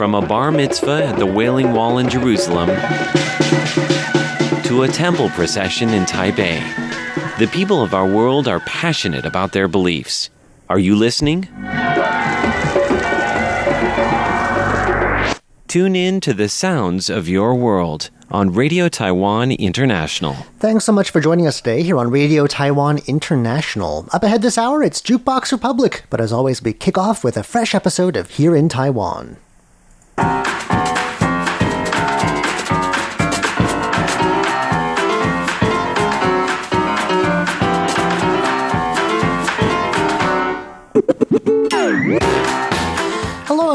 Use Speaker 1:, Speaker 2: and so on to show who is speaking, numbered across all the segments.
Speaker 1: From a bar mitzvah at the Wailing Wall in Jerusalem to a temple procession in Taipei, the people of our world are passionate about their beliefs. Are you listening? Tune in to the sounds of your world on Radio Taiwan International.
Speaker 2: Thanks so much for joining us today here on Radio Taiwan International. Up ahead this hour, it's Jukebox Republic, but as always, we kick off with a fresh episode of Here in Taiwan. Hello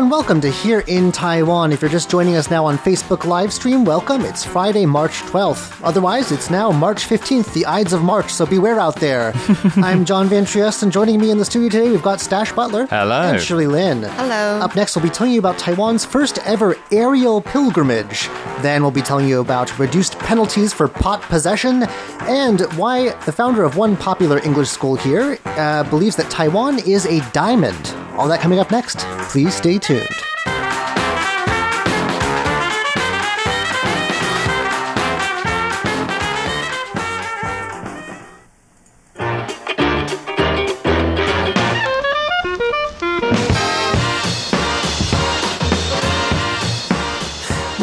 Speaker 2: and welcome to Here in Taiwan. If you're just joining us now on Facebook live stream, welcome. It's Friday, March 12th. Otherwise, it's now March 15th, the Ides of March, so beware out there. I'm John Van Trieste, and joining me in the studio today, we've got Stash Butler.
Speaker 3: Hello.
Speaker 2: And Shirley Lin.
Speaker 4: Hello.
Speaker 2: Up next, we'll be telling you about Taiwan's first ever aerial pilgrimage. Then we'll be telling you about reduced penalties for pot possession and why the founder of one popular English school here uh, believes that Taiwan is a diamond. All that coming up next. Please stay tuned.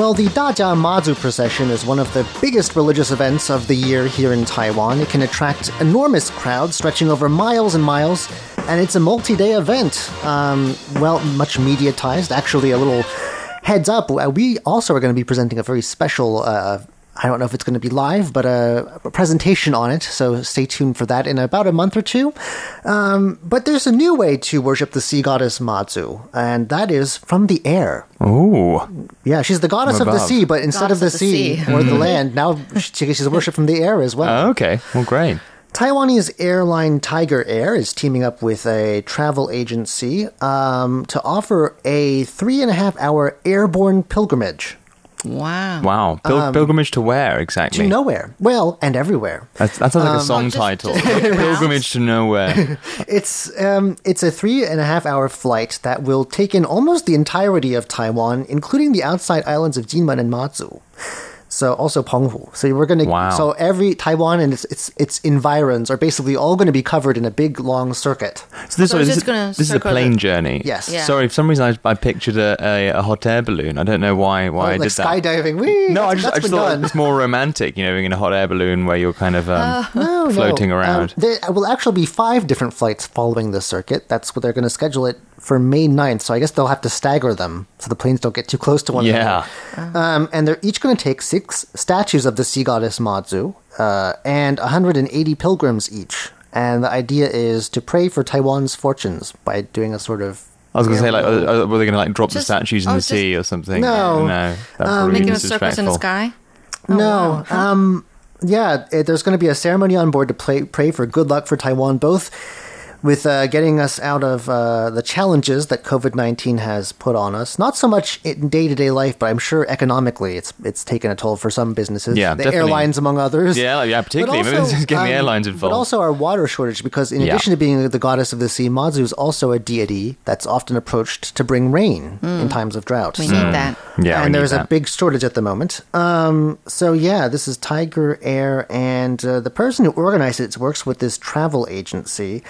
Speaker 2: Well, the Dajia Mazu procession is one of the biggest religious events of the year here in Taiwan. It can attract enormous crowds stretching over miles and miles, and it's a multi day event. Um, well, much mediatized. Actually, a little heads up uh, we also are going to be presenting a very special. Uh, I don't know if it's going to be live, but a, a presentation on it, so stay tuned for that in about a month or two. Um, but there's a new way to worship the sea goddess Mazu, and that is from the air.
Speaker 3: Ooh.
Speaker 2: Yeah, she's the goddess
Speaker 3: From
Speaker 2: of the sea, but instead of the,
Speaker 4: of the
Speaker 2: sea,
Speaker 4: sea.
Speaker 2: or the land, now she, she's worshipped from the air as well.
Speaker 3: Oh, okay. Well, great.
Speaker 2: Taiwanese airline Tiger Air is teaming up with a travel agency um, to offer a three and a half hour airborne pilgrimage
Speaker 4: Wow.
Speaker 3: Wow. Pil- pilgrimage to where exactly?
Speaker 2: to nowhere. Well, and everywhere.
Speaker 3: That's, that sounds like a song
Speaker 4: just-
Speaker 3: title. Pilgrimage to nowhere.
Speaker 2: It's um, it's a three and a half hour flight that will take in almost the entirety of Taiwan, including the outside islands of Jinmen and Matsu. So also Penghu. So we're gonna.
Speaker 3: Wow.
Speaker 2: So every Taiwan and its its its environs are basically all going to be covered in a big long circuit.
Speaker 3: So this,
Speaker 4: So
Speaker 3: this, is,
Speaker 4: just gonna
Speaker 3: this is a plane
Speaker 4: the-
Speaker 3: journey.
Speaker 2: Yes.
Speaker 4: Yeah.
Speaker 3: Sorry, for some reason I, I pictured a, a, a hot air balloon. I don't know why why I
Speaker 2: like
Speaker 3: did that.
Speaker 2: skydiving. Whee!
Speaker 3: No, I
Speaker 2: That's-
Speaker 3: just, I just thought
Speaker 2: done.
Speaker 3: it's more romantic, you know, being in a hot air balloon where you're kind of um,
Speaker 2: No, no.
Speaker 3: floating
Speaker 2: Um,
Speaker 3: around.
Speaker 2: there will actually be five different flights following this circuit. That's what they're going to schedule it for May 9th. So I guess they'll have to stagger them so the planes don't get too close to one
Speaker 3: yeah.
Speaker 2: another. Um, and they're each going to take six statues of the sea goddess Mazu uh, and 180 pilgrims each. And the idea is to pray for Taiwan's fortunes by doing a sort of.
Speaker 3: I was going to say, like, uh, uh, were they going to like drop the statues in
Speaker 4: oh,
Speaker 3: the
Speaker 4: just-
Speaker 3: sea or something?
Speaker 2: No.
Speaker 3: no. That probably
Speaker 4: Making a
Speaker 3: is
Speaker 4: circus in the
Speaker 3: disrespectful.
Speaker 4: sky.
Speaker 2: no. Um, yeah, it, there's going to be a ceremony on board to play, pray for good luck for Taiwan, both with uh, getting us out of uh, the challenges that COVID 19 has put on us. Not so much in day to day life, but I'm sure economically it's it's taken a toll for some businesses.
Speaker 3: Yeah,
Speaker 2: the
Speaker 3: definitely.
Speaker 2: airlines, among others.
Speaker 3: Yeah, like, yeah,
Speaker 2: But
Speaker 3: particularly. Maybe this is getting the airlines involved.
Speaker 2: But also our water shortage, because in
Speaker 3: Yeah.
Speaker 2: addition to being the goddess of the sea, Mazu is also a deity that's often approached to bring rain in times of drought.
Speaker 4: We
Speaker 2: So-
Speaker 4: need that.
Speaker 3: Yeah,
Speaker 2: and there's a big shortage at the moment. Um, so yeah, this is Tiger Air, and uh, the person who organized it works with this travel agency.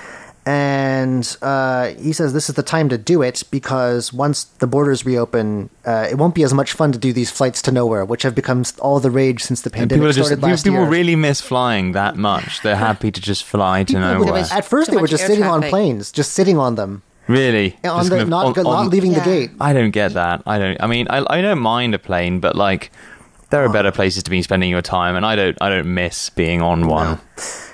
Speaker 2: And uh, he says this is the time to do it because once the borders reopen, uh, it won't be as much fun to do these flights to nowhere, which have become all the rage since the pandemic
Speaker 3: People, are just,
Speaker 2: started
Speaker 3: people,
Speaker 2: last
Speaker 3: people really miss flying that much. They're happy to just fly to
Speaker 2: People
Speaker 3: nowhere.
Speaker 2: at first, they were just
Speaker 4: air
Speaker 2: sitting on planes, just sitting on them,
Speaker 3: Really?
Speaker 2: on the
Speaker 3: kind of
Speaker 2: not
Speaker 3: on-
Speaker 2: not
Speaker 3: on-
Speaker 2: leaving the gate.
Speaker 3: I don't get that. I don't. I mean, I, I don't mind a plane, but like, there are better places to be spending your time, and I don't. I don't miss being on one.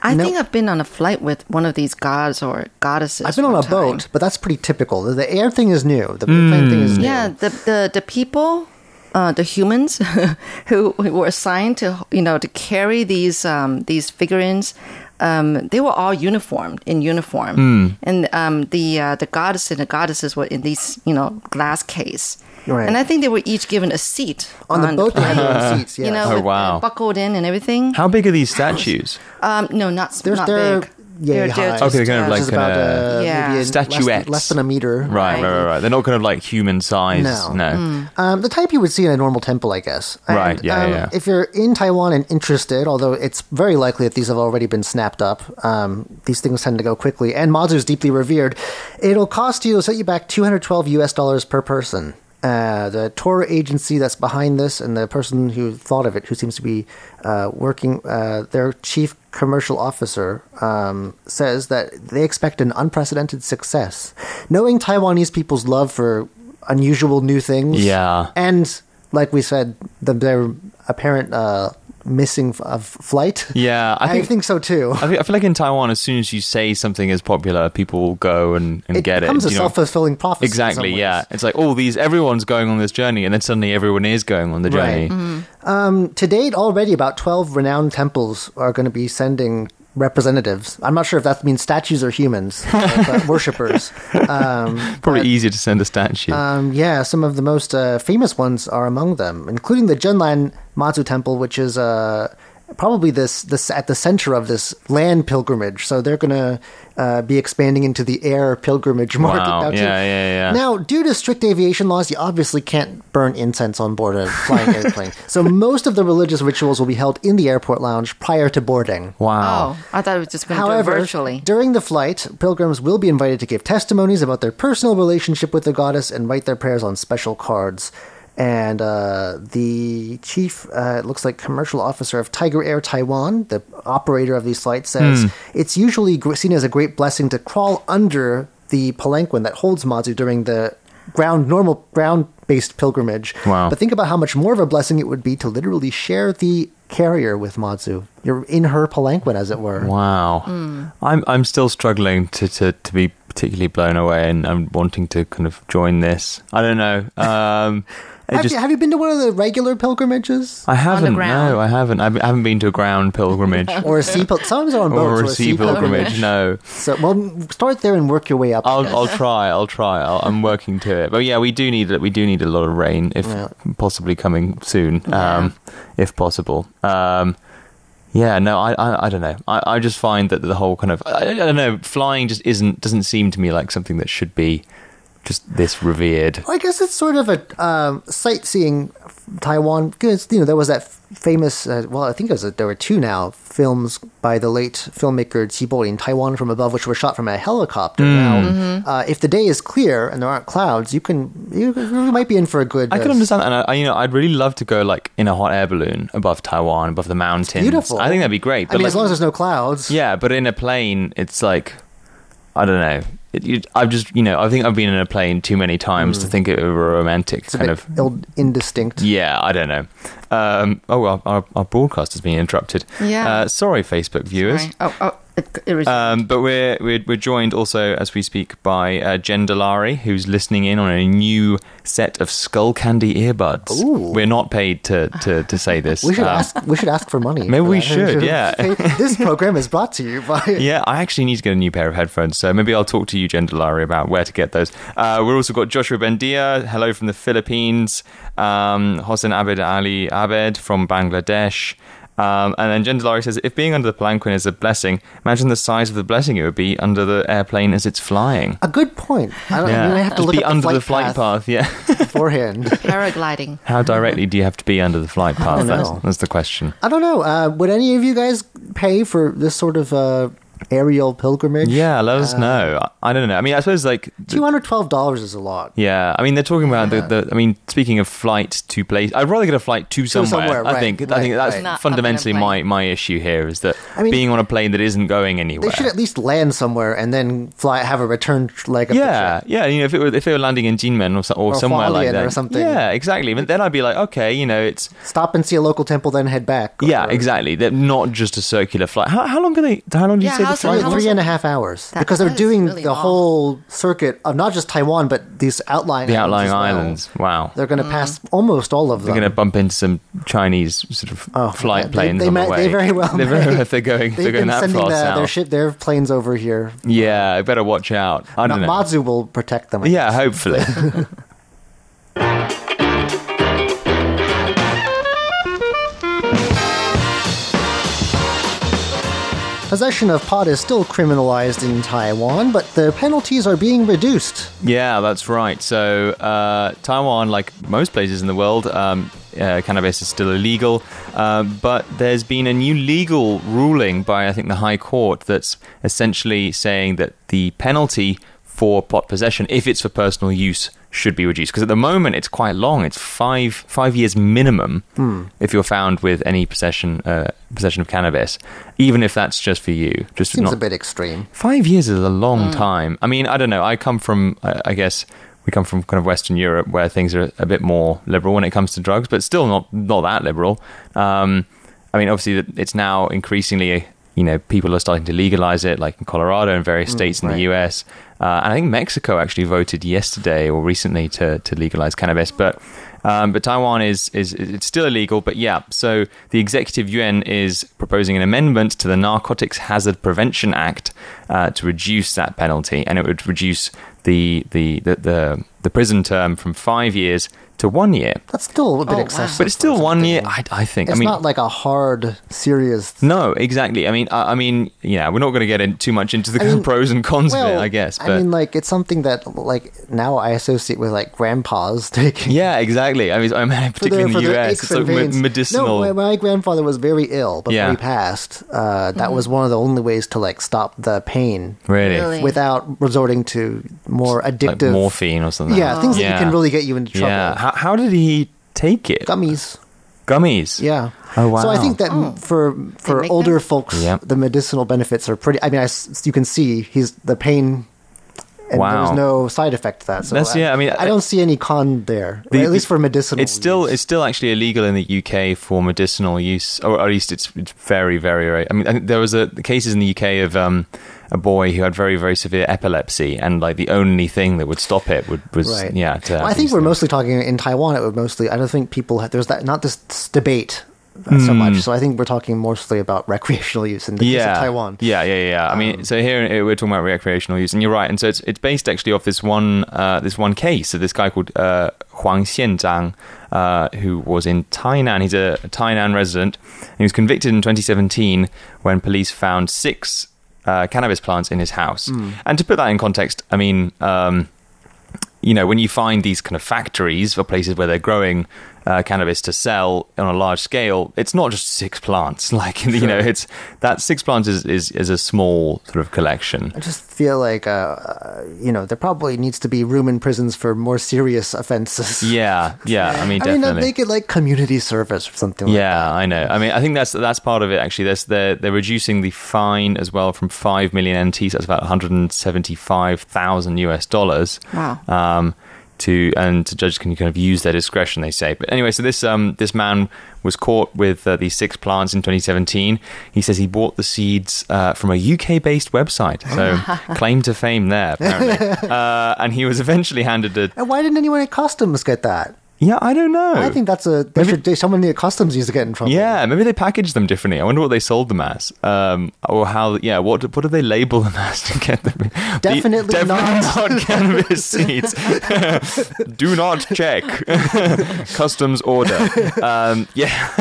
Speaker 4: I
Speaker 2: No.
Speaker 4: think I've been on a flight with one of these gods or goddesses.
Speaker 2: I've been on a
Speaker 4: time.
Speaker 2: boat, but that's pretty typical. The, the air thing is new. The plane thing is new.
Speaker 4: Yeah, the the the people, uh, the humans who, who were assigned to you know to carry these um, these figurines. Um, they were all uniformed in uniform, and um, the uh, the goddess and the goddesses were in these you know glass case.
Speaker 2: Right.
Speaker 4: And I think they were each given a seat
Speaker 2: on the boat. They had their own seats.
Speaker 4: You know,
Speaker 3: Oh,
Speaker 4: with,
Speaker 3: wow.
Speaker 4: uh, buckled in and everything.
Speaker 3: How big are these statues?
Speaker 4: Um, no, not
Speaker 2: They're,
Speaker 4: not
Speaker 2: they're
Speaker 4: big.
Speaker 2: Yay
Speaker 4: They're-
Speaker 2: high.
Speaker 4: they're
Speaker 3: Okay, they're kind of like
Speaker 2: is about
Speaker 3: kinda
Speaker 2: uh,
Speaker 4: Yeah.
Speaker 2: maybe a-
Speaker 3: Statuettes.
Speaker 2: less, less than a meter.
Speaker 3: Right, right, right, right. They're not kind of like human size.
Speaker 2: No.
Speaker 3: No.
Speaker 2: Um, the type you would see in a normal temple, I guess.
Speaker 3: Right, yeah,
Speaker 2: um,
Speaker 3: yeah.
Speaker 2: If you're in Taiwan and interested, although it's very likely that these have already been snapped up, um, these things tend to go quickly, and Mazu's deeply revered, it'll cost you, it'll set you back 212 US dollars per person. Uh, the tour agency that's behind this and the person who thought of it, who seems to be uh, working, uh, their chief commercial officer, um, says that they expect an unprecedented success. Knowing Taiwanese people's love for unusual new things.
Speaker 3: Yeah.
Speaker 2: And like we said, the, their apparent uh, missing f- of flight.
Speaker 3: Yeah, I
Speaker 2: I
Speaker 3: think-
Speaker 2: think, so too.
Speaker 3: I feel, I feel like in Taiwan, as soon as you say something is popular, people will go and, and
Speaker 2: it
Speaker 3: get
Speaker 2: becomes
Speaker 3: it.
Speaker 2: a self fulfilling prophecy.
Speaker 3: Exactly. Yeah. It's like all these everyone's going on this journey, and then suddenly everyone is going on the
Speaker 2: Right.
Speaker 3: journey.
Speaker 2: Um, to date, already about 12 renowned temples are going to be sending representatives. I'm not sure if that means statues or humans, uh, but worshippers. Um,
Speaker 3: Probably
Speaker 2: but,
Speaker 3: easier to send a statue.
Speaker 2: Um, yeah, some of the most uh, famous ones are among them, including the Zhenlan Mazu Temple, which is uh, probably this this at the center of this land pilgrimage. So they're going to uh, be expanding into the air pilgrimage market
Speaker 3: Wow,
Speaker 2: now too.
Speaker 3: yeah, yeah, yeah.
Speaker 2: Now, due to strict aviation laws, you obviously can't burn incense on board a flying airplane. So most of the religious rituals will be held in the airport lounge prior to boarding.
Speaker 3: wow.
Speaker 4: Oh, I thought it was just going to do it virtually.
Speaker 2: during the flight, pilgrims will be invited to give testimonies about their personal relationship with the goddess and write their prayers on special cards. And uh, the chief, uh, it looks like commercial officer of Tiger Air Taiwan, the operator of these flights, says
Speaker 3: Hmm.
Speaker 2: it's usually seen as a great blessing to crawl under the palanquin that holds Mazu during the ground normal ground based pilgrimage.
Speaker 3: Wow.
Speaker 2: But think about how much more of a blessing it would be to literally share the carrier with Mazu. You're in her palanquin, as it were.
Speaker 3: Wow. I'm I'm still struggling to, to, to be particularly blown away, and I'm wanting to kind of join this. I don't know. Um, it
Speaker 2: Have,
Speaker 3: just
Speaker 2: you, have you been to one of the regular pilgrimages?
Speaker 3: I haven't.
Speaker 4: ground.
Speaker 3: No, I haven't. I haven't been to a ground pilgrimage
Speaker 2: Or a sea pilgrimage? Sometimes they're on boats.
Speaker 3: or a sea pilgrimage. No.
Speaker 2: So, well, start there and work your way up.
Speaker 3: I'll I'll try. I'll try. I'll, I'm working to it. But yeah, we do need we do need a lot of rain, if
Speaker 2: Yeah.
Speaker 3: possibly coming soon, um, if possible. Um, yeah, no, I, I I don't know. I, I just find that the whole kind of I, I don't know, flying just isn't doesn't seem to me like something that should be just this revered.
Speaker 2: I guess it's sort of a um, sightseeing Taiwan because you know there was that f- famous. Uh, well, I think it was a, there were two now films by the late filmmaker Chi Po-lin Taiwan from above, which were shot from a helicopter.
Speaker 3: Hmm.
Speaker 2: Now, uh, if the day is clear and there aren't clouds, you can you, you might be in for a good.
Speaker 3: I
Speaker 2: uh,
Speaker 3: can understand, and I, you know, I'd really love to go like in a hot air balloon above Taiwan, above the mountains.
Speaker 2: Beautiful.
Speaker 3: I think that'd be great.
Speaker 2: I mean,
Speaker 3: like,
Speaker 2: as long as there's no clouds.
Speaker 3: Yeah, but in a plane, it's like I don't know. It, you, I've just you know I think I've been in a plane too many times to think it of a romantic
Speaker 2: Mm. It's a
Speaker 3: kind
Speaker 2: bit
Speaker 3: of.
Speaker 2: ill, indistinct.
Speaker 3: Yeah, I don't know. Um, oh, our, our, our broadcast has been interrupted.
Speaker 4: Yeah.
Speaker 3: Uh, sorry, Facebook viewers.
Speaker 4: Right. Oh, oh, it, it was.
Speaker 3: Um, but we're, we're we're joined also as we speak by uh, Jen Delari, who's listening in on a new set of Skullcandy earbuds.
Speaker 2: Ooh.
Speaker 3: We're not paid to, to, to say this.
Speaker 2: We should
Speaker 3: Um,
Speaker 2: ask. We should ask for money.
Speaker 3: Maybe
Speaker 2: for
Speaker 3: we should, yeah.
Speaker 2: This program is brought to you by.
Speaker 3: Yeah, I actually need to get a new pair of headphones, so maybe I'll talk to you, Jen Delari, about where to get those. Uh, we've also got Joshua Bendia, hello from the Philippines, um, Hossein Abed Ali Abed from Bangladesh. Um, and then Jen Delari says, if being under the palanquin is a blessing, imagine the size of the blessing it would be under the airplane as it's flying.
Speaker 2: A good point. I don't.
Speaker 3: Yeah,
Speaker 2: I have to
Speaker 3: just
Speaker 2: look
Speaker 3: be
Speaker 2: up
Speaker 3: under
Speaker 2: the
Speaker 3: the
Speaker 2: flight,
Speaker 3: flight path. Yeah.
Speaker 2: beforehand.
Speaker 4: paragliding.
Speaker 3: How directly do you have to be under the flight path? That's, that's the question.
Speaker 2: I don't know. Uh, would any of you guys pay for this sort of uh, aerial pilgrimage?
Speaker 3: Yeah, let us
Speaker 2: Uh,
Speaker 3: know. I- I don't know. I mean, I suppose like
Speaker 2: Two hundred twelve dollars is a lot.
Speaker 3: Yeah, I mean they're talking about the, the. I mean, speaking of flight to place, I'd rather get a flight to somewhere.
Speaker 2: somewhere,
Speaker 3: I
Speaker 2: right,
Speaker 3: think. I
Speaker 2: right,
Speaker 3: think that's
Speaker 2: right.
Speaker 4: Not up in a
Speaker 3: fundamentally my my issue here is that
Speaker 2: I mean-
Speaker 3: being on a plane that isn't going anywhere.
Speaker 2: They should at least land somewhere and then fly. Have a return leg. Of
Speaker 3: yeah,
Speaker 2: trip.
Speaker 3: yeah. You know, if it were if they were landing in Jinmen or, so, or,
Speaker 2: Or
Speaker 3: somewhere like that,
Speaker 2: or something.
Speaker 3: Yeah, exactly. But then I'd be like, okay, you know, it's
Speaker 2: Stop and see a local temple, then head back.
Speaker 3: yeah, exactly. They're not just a circular flight. How, how long do they? How long do you
Speaker 4: Yeah,
Speaker 3: say the
Speaker 4: how's?
Speaker 2: Three,
Speaker 4: How
Speaker 2: three
Speaker 4: long-
Speaker 2: and a half hours
Speaker 4: That-
Speaker 2: because they're doing
Speaker 4: really
Speaker 2: the
Speaker 4: long.
Speaker 2: whole circuit of not just Taiwan but these outlying
Speaker 3: the outlying
Speaker 2: as well.
Speaker 3: islands. Wow.
Speaker 2: They're going to
Speaker 4: Mm.
Speaker 2: pass almost all of them.
Speaker 3: They're going to bump into some Chinese sort of
Speaker 2: Oh,
Speaker 3: flight
Speaker 2: they-
Speaker 3: planes
Speaker 2: they
Speaker 3: on
Speaker 2: may-
Speaker 3: the way.
Speaker 2: they very well
Speaker 3: They very
Speaker 2: may.
Speaker 3: if they're going.
Speaker 2: They've
Speaker 3: they're going that
Speaker 2: sending
Speaker 3: far
Speaker 2: the,
Speaker 3: south.
Speaker 2: their ship, their planes over here.
Speaker 3: Yeah, I better watch out. I don't know.
Speaker 2: Mazu will protect them. I
Speaker 3: Yeah,
Speaker 2: guess.
Speaker 3: hopefully.
Speaker 2: Possession of pot is still criminalized in Taiwan, but the penalties are being reduced.
Speaker 3: Yeah, that's right. So, uh, Taiwan, like most places in the world, um, uh, cannabis is still illegal, uh, but there's been a new legal ruling by, I think, the High Court that's essentially saying that the penalty for pot possession, if it's for personal use, should be reduced. Because at the moment, it's quite long. It's five five years minimum if you're found with any possession uh, possession of cannabis, even if that's just for you. Just
Speaker 2: Seems
Speaker 3: not
Speaker 2: a bit extreme.
Speaker 3: Five years is a long time. I mean, I don't know. I come from, I I guess, we come from kind of Western Europe where things are a bit more liberal when it comes to drugs, but still not not that liberal. Um, I mean, obviously, it's now increasingly, you know, people are starting to legalize it, like in Colorado and various states in the U.S. Uh, and I think Mexico actually voted yesterday or recently to to legalize cannabis, but. Um, but Taiwan is, is it's still illegal. But yeah, so the executive yuan is proposing an amendment to the Narcotics Hazard Prevention Act uh, to reduce that penalty, and it would reduce the the, the the the prison term from five years to one year.
Speaker 2: That's still a bit
Speaker 4: Oh, wow.
Speaker 2: excessive.
Speaker 3: But it's still
Speaker 2: for
Speaker 3: one year. I, I think.
Speaker 2: It's
Speaker 3: I mean,
Speaker 2: not like a hard, serious.
Speaker 3: no, exactly. I mean, I, I mean, yeah, we're not going to get in too much into the
Speaker 2: I mean,
Speaker 3: pros and cons of it, I guess. But
Speaker 2: I mean, like it's something that like now I associate with like grandpas taking.
Speaker 3: yeah, exactly. I mean, I mean
Speaker 2: for
Speaker 3: particularly
Speaker 2: their-
Speaker 3: in
Speaker 2: for
Speaker 3: the
Speaker 2: their
Speaker 3: US,
Speaker 2: aches
Speaker 3: it's like
Speaker 2: and
Speaker 3: me- medicinal.
Speaker 2: No, my, my grandfather was very ill before
Speaker 3: Yeah.
Speaker 2: he passed. Uh, that was one of the only ways to like stop the pain
Speaker 3: really,
Speaker 4: Really?
Speaker 2: without resorting to more
Speaker 3: like
Speaker 2: addictive
Speaker 3: morphine or something.
Speaker 2: Yeah, things that
Speaker 3: Yeah.
Speaker 2: you can really get you into trouble.
Speaker 3: Yeah. How, how did he take it?
Speaker 2: Gummies.
Speaker 3: Gummies.
Speaker 2: Yeah.
Speaker 3: Oh, wow.
Speaker 2: So I think that
Speaker 4: Oh.
Speaker 2: for for older
Speaker 4: them?
Speaker 2: folks,
Speaker 3: Yep.
Speaker 2: the medicinal benefits are pretty. I mean, I s you can see he's the pain. And
Speaker 3: Wow.
Speaker 2: there's no side effect to that. So
Speaker 3: That's- yeah, I mean,
Speaker 2: I don't see any con there.
Speaker 3: The-
Speaker 2: at least for medicinal.
Speaker 3: It's still
Speaker 2: use.
Speaker 3: it's still actually illegal in the UK for medicinal use, or at least it's it's very very very. I mean, I there was a cases in the UK of um, a boy who had very very severe epilepsy, and like the only thing that would stop it would was
Speaker 2: right.
Speaker 3: yeah. To
Speaker 2: Well, I think we're
Speaker 3: things.
Speaker 2: mostly talking in Taiwan. It would mostly. I don't think people. There's that not this, debate uh, so
Speaker 3: Hmm.
Speaker 2: much. So I think we're talking mostly about recreational use in the case
Speaker 3: yeah,
Speaker 2: of Taiwan. Um,
Speaker 3: Yeah, yeah, yeah. I mean, so here we're talking about recreational use, and you're right. And so it's it's based actually off this one uh, this one case of this guy called uh, Huang Xianzhang, uh, who was in Tainan. He's a Tainan resident. He was convicted in 2017 when police found six uh, cannabis plants in his house.
Speaker 2: Hmm.
Speaker 3: And to put that in context, I mean. Um, you know, when you find these kind of factories or places where they're growing uh, cannabis to sell on a large scale, it's not just six plants. Like you know, it's that six plants is, is is a small sort of collection.
Speaker 2: I just feel like, uh, uh, you know, there probably needs to be room in prisons for more serious offenses.
Speaker 3: Yeah, yeah. I mean, definitely.
Speaker 2: I mean, make it like community service or something. like
Speaker 3: Yeah, I know. I mean, I think that's that's part of it. Actually, There's, they're they're reducing the fine as well from five million NT, so that's about 175 thousand US dollars.
Speaker 4: Wow.
Speaker 3: Um, to and judges can kind of use their discretion, they say. But anyway, so this um this man was caught with uh, these six plants in 2017. He says he bought the seeds uh, from a UK based website, so claim to fame there apparently. uh, and he was eventually handed a
Speaker 2: And why didn't anyone at customs get that?
Speaker 3: Yeah, I don't know.
Speaker 2: I think that's a. They should, someone in the customs used to get in trouble.
Speaker 3: Yeah, maybe they packaged them differently. I wonder what they sold them as, um, or how. Yeah, what what do they label them as to get them?
Speaker 2: Definitely
Speaker 3: definitely not, cannabis seeds. do not check customs order. Um, yeah,